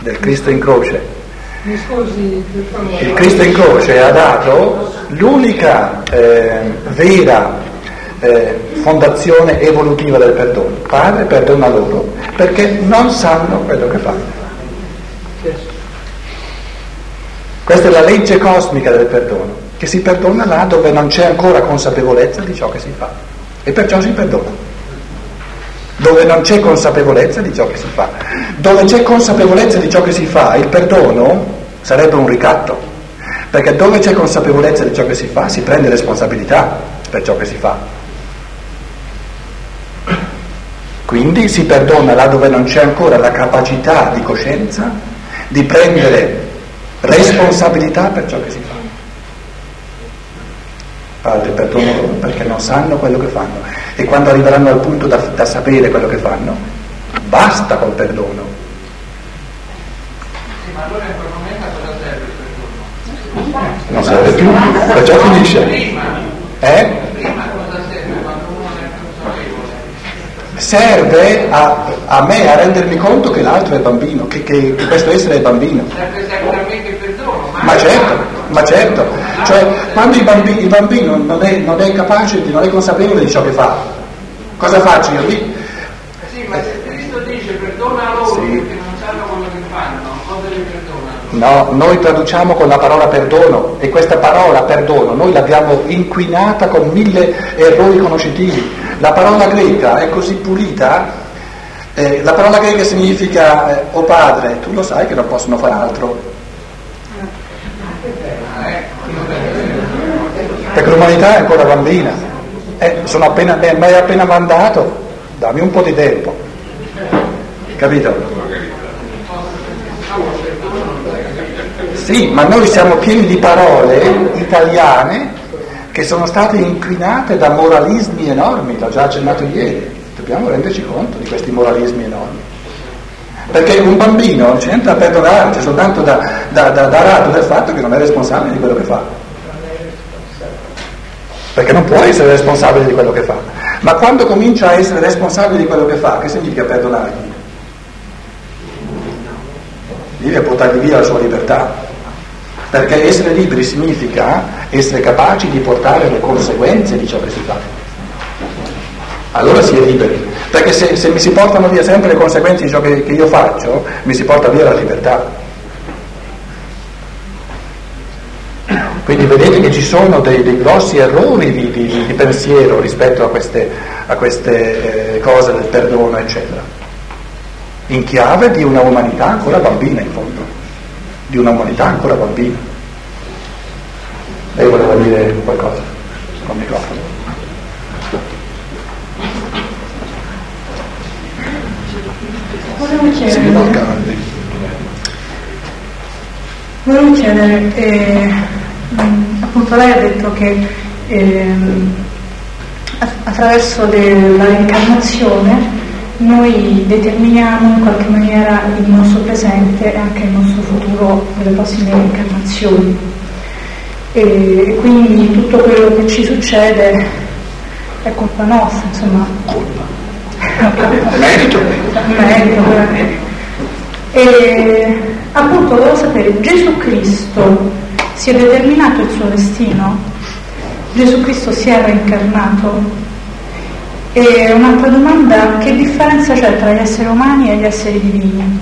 Speaker 1: del Cristo in croce. Il Cristo in croce ha dato l'unica eh, vera eh, fondazione evolutiva del perdono. Padre perdona loro perché non sanno quello che fanno. Questa è la legge cosmica del perdono, che si perdona là dove non c'è ancora consapevolezza di ciò che si fa e perciò si perdona. Dove non c'è consapevolezza di ciò che si fa. Dove c'è consapevolezza di ciò che si fa, il perdono sarebbe un ricatto, perché dove c'è consapevolezza di ciò che si fa si prende responsabilità per ciò che si fa. Quindi si perdona là dove non c'è ancora la capacità di coscienza di prendere responsabilità per ciò che si fa. Padre, perdono loro perché non sanno quello che fanno e quando arriveranno al punto da, da sapere quello che fanno, basta col perdono.
Speaker 3: Sì, ma allora in quel momento a cosa serve il perdono?
Speaker 1: Non serve più, perciò finisce. Eh?
Speaker 3: serve
Speaker 1: a, a me a rendermi conto che l'altro è bambino, che, che- che questo essere è bambino.
Speaker 3: Ma,
Speaker 1: certo, ma certo, cioè quando il bambino, il bambino non, è, non è capace, non è consapevole di ciò che fa, cosa faccio io?
Speaker 3: Sì, ma se Cristo dice perdona loro
Speaker 1: Sì.
Speaker 3: perché non sanno quello che fanno, cosa li perdona?
Speaker 1: No, noi traduciamo con la parola perdono e questa parola perdono noi l'abbiamo inquinata con mille errori conoscitivi. La parola greca è così pulita, eh, la parola greca significa eh, o padre, tu lo sai che non possono fare altro, perché l'umanità è ancora bambina. Eh, sono appena, mi hai appena mandato, dammi un po' di tempo. Capito? Sì, ma noi siamo pieni di parole italiane che sono state inclinate da moralismi enormi, l'ho già accennato ieri. Dobbiamo renderci conto di questi moralismi enormi. Perché un bambino non c'è niente da perdonare, c'è soltanto da, da, da dar atto del fatto che non è responsabile di quello che fa. Perché non può essere responsabile di quello che fa. Ma quando comincia a essere responsabile di quello che fa, che significa perdonargli? Devi portargli via la sua libertà. Perché essere liberi significa essere capaci di portare le conseguenze di ciò che si fa. Allora si è liberi. Perché se, se mi si portano via sempre le conseguenze di ciò che, che io faccio, mi si porta via la libertà. Quindi vedete che ci sono dei, dei grossi errori di, di- di pensiero rispetto a queste, a queste, eh, cose del perdono, eccetera. In chiave di una umanità ancora bambina, in fondo. Di una umanità ancora bambina. Lei voleva dire qualcosa col microfono.
Speaker 5: Volevo chiedere. Volevo chiedere, eh, appunto lei ha detto che eh, attraverso la reincarnazione noi determiniamo in qualche maniera il nostro presente e anche il nostro futuro nelle prossime incarnazioni. E quindi tutto quello che ci succede è colpa nostra, insomma.
Speaker 1: Colpa. Merito.
Speaker 5: Merito. E appunto volevo sapere, Gesù Cristo si è determinato il suo destino? Gesù Cristo si era incarnato? E un'altra domanda, che differenza c'è tra gli esseri umani e gli esseri divini?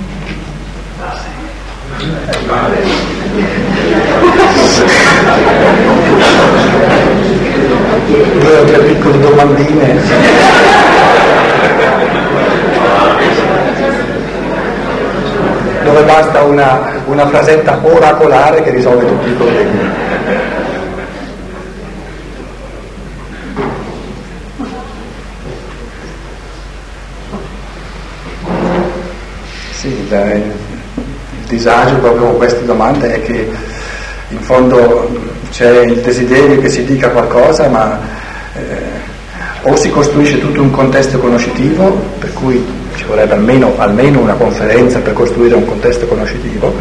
Speaker 1: Due o tre piccole domandine. Dove basta una, una frasetta oracolare che risolve tutti i problemi. Il, disagio proprio con queste domande è che in fondo c'è il desiderio che si dica qualcosa, ma eh, o si costruisce tutto un contesto conoscitivo, per cui ci vorrebbe almeno, almeno, una conferenza per costruire un contesto conoscitivo,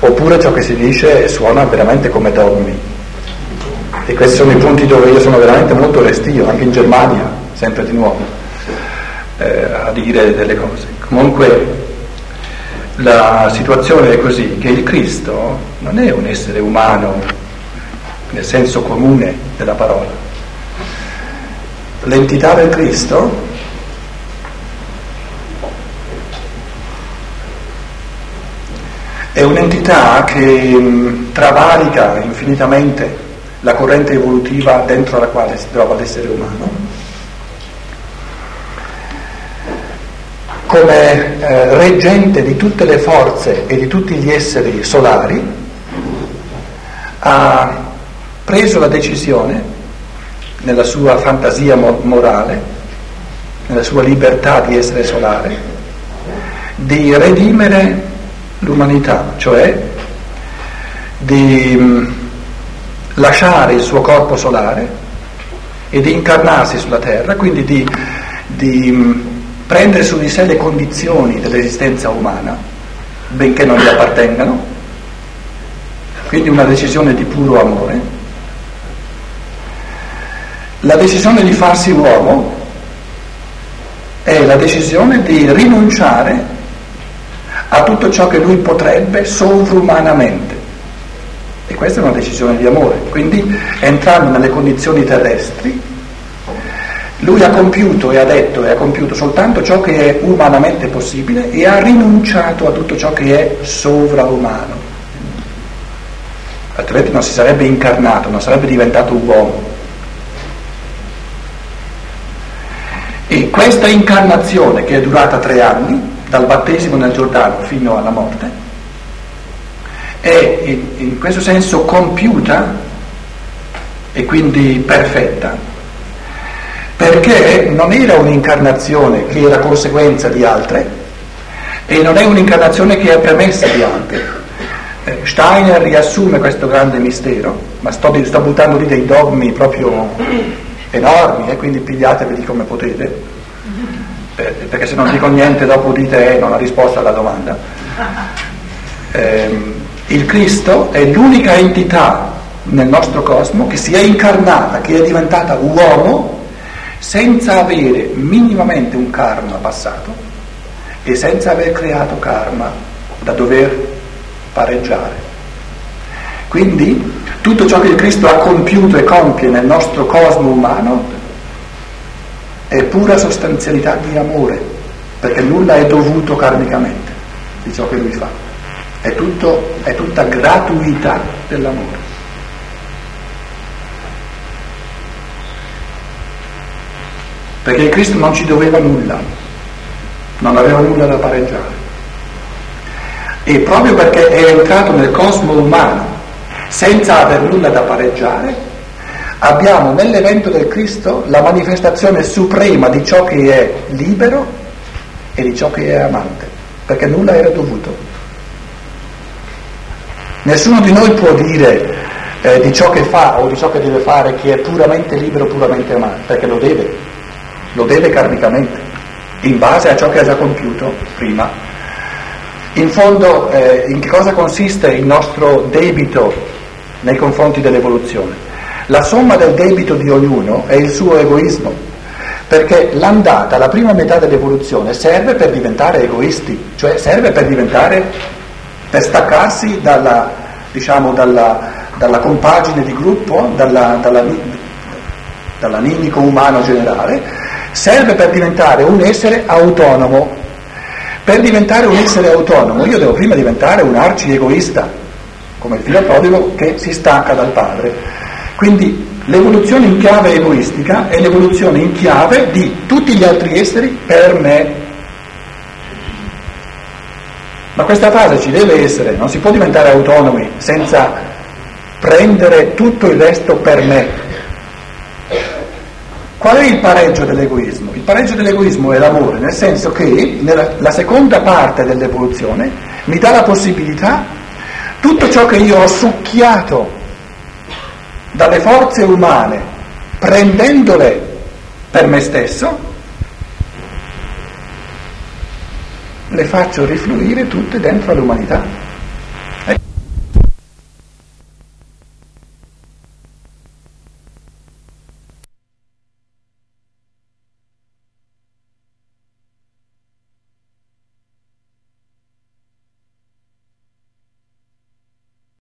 Speaker 1: oppure ciò che si dice suona veramente come dogmi. E questi sono i punti dove io sono veramente molto restio, anche in Germania, sempre di nuovo, eh, a dire delle cose. Comunque la situazione è così, che il Cristo non è un essere umano nel senso comune della parola. L'entità del Cristo è un'entità che mm, travalica infinitamente la corrente evolutiva dentro la quale si trova l'essere umano come eh, reggente di tutte le forze e di tutti gli esseri solari, ha preso la decisione, nella sua fantasia morale, nella sua libertà di essere solare, di redimere l'umanità, cioè di mh, mm, lasciare il suo corpo solare e di incarnarsi sulla terra, quindi di, di prendere su di sé le condizioni dell'esistenza umana, benché non gli appartengano, quindi una decisione di puro amore. La decisione di farsi uomo è la decisione di rinunciare a tutto ciò che lui potrebbe sovrumanamente. E questa è una decisione di amore. Quindi entrando nelle condizioni terrestri, lui ha compiuto e ha detto e ha compiuto soltanto ciò che è umanamente possibile e ha rinunciato a tutto ciò che è sovraumano. Altrimenti non si sarebbe incarnato, non sarebbe diventato uomo. E questa incarnazione, che è durata tre anni, dal battesimo nel Giordano fino alla morte, è in questo senso compiuta e quindi perfetta perché non era un'incarnazione che era conseguenza di altre e non è un'incarnazione che è premessa di altre. Eh, Steiner riassume questo grande mistero, ma sto, sto buttando lì dei dogmi proprio enormi, eh, quindi pigliatevi come potete, eh, perché se non dico niente dopo dite eh, non ha risposto alla domanda. Eh, il Cristo è l'unica entità nel nostro cosmo che si è incarnata, che è diventata uomo senza avere minimamente un karma passato e senza aver creato karma da dover pareggiare. Quindi tutto ciò che il Cristo ha compiuto e compie nel nostro cosmo umano è pura sostanzialità di amore, perché nulla è dovuto karmicamente di ciò che lui fa, è, tutto, è tutta gratuità dell'amore. Perché Cristo non ci doveva nulla, non aveva nulla da pareggiare. E proprio perché è entrato nel cosmo umano senza aver nulla da pareggiare, abbiamo nell'evento del Cristo la manifestazione suprema di ciò che è libero e di ciò che è amante, perché nulla era dovuto. Nessuno di noi può dire eh, di ciò che fa o di ciò che deve fare che è puramente libero, puramente umano, perché lo deve, lo deve karmicamente, in base a ciò che ha già compiuto prima. In fondo, eh, in che cosa consiste il nostro debito nei confronti dell'evoluzione? La somma del debito di ognuno è il suo egoismo, perché l'andata, la prima metà dell'evoluzione serve per diventare egoisti, cioè serve per diventare, per staccarsi dalla, diciamo, dalla, dalla compagine di gruppo, dalla, dalla, dall'animico umano generale, serve per diventare un essere autonomo. Per diventare un essere autonomo io devo prima diventare un arci egoista, come il figlio prodigo che si stacca dal padre. Quindi l'evoluzione in chiave egoistica è l'evoluzione in chiave di tutti gli altri esseri per me. Ma questa fase ci deve essere, non si può diventare autonomi senza prendere tutto il resto per me. Qual è il pareggio dell'egoismo? Il pareggio dell'egoismo è l'amore, nel senso che nella seconda parte dell'evoluzione mi dà la possibilità tutto ciò che io ho succhiato dalle forze umane, prendendole per me stesso, le faccio rifluire tutte dentro all'umanità.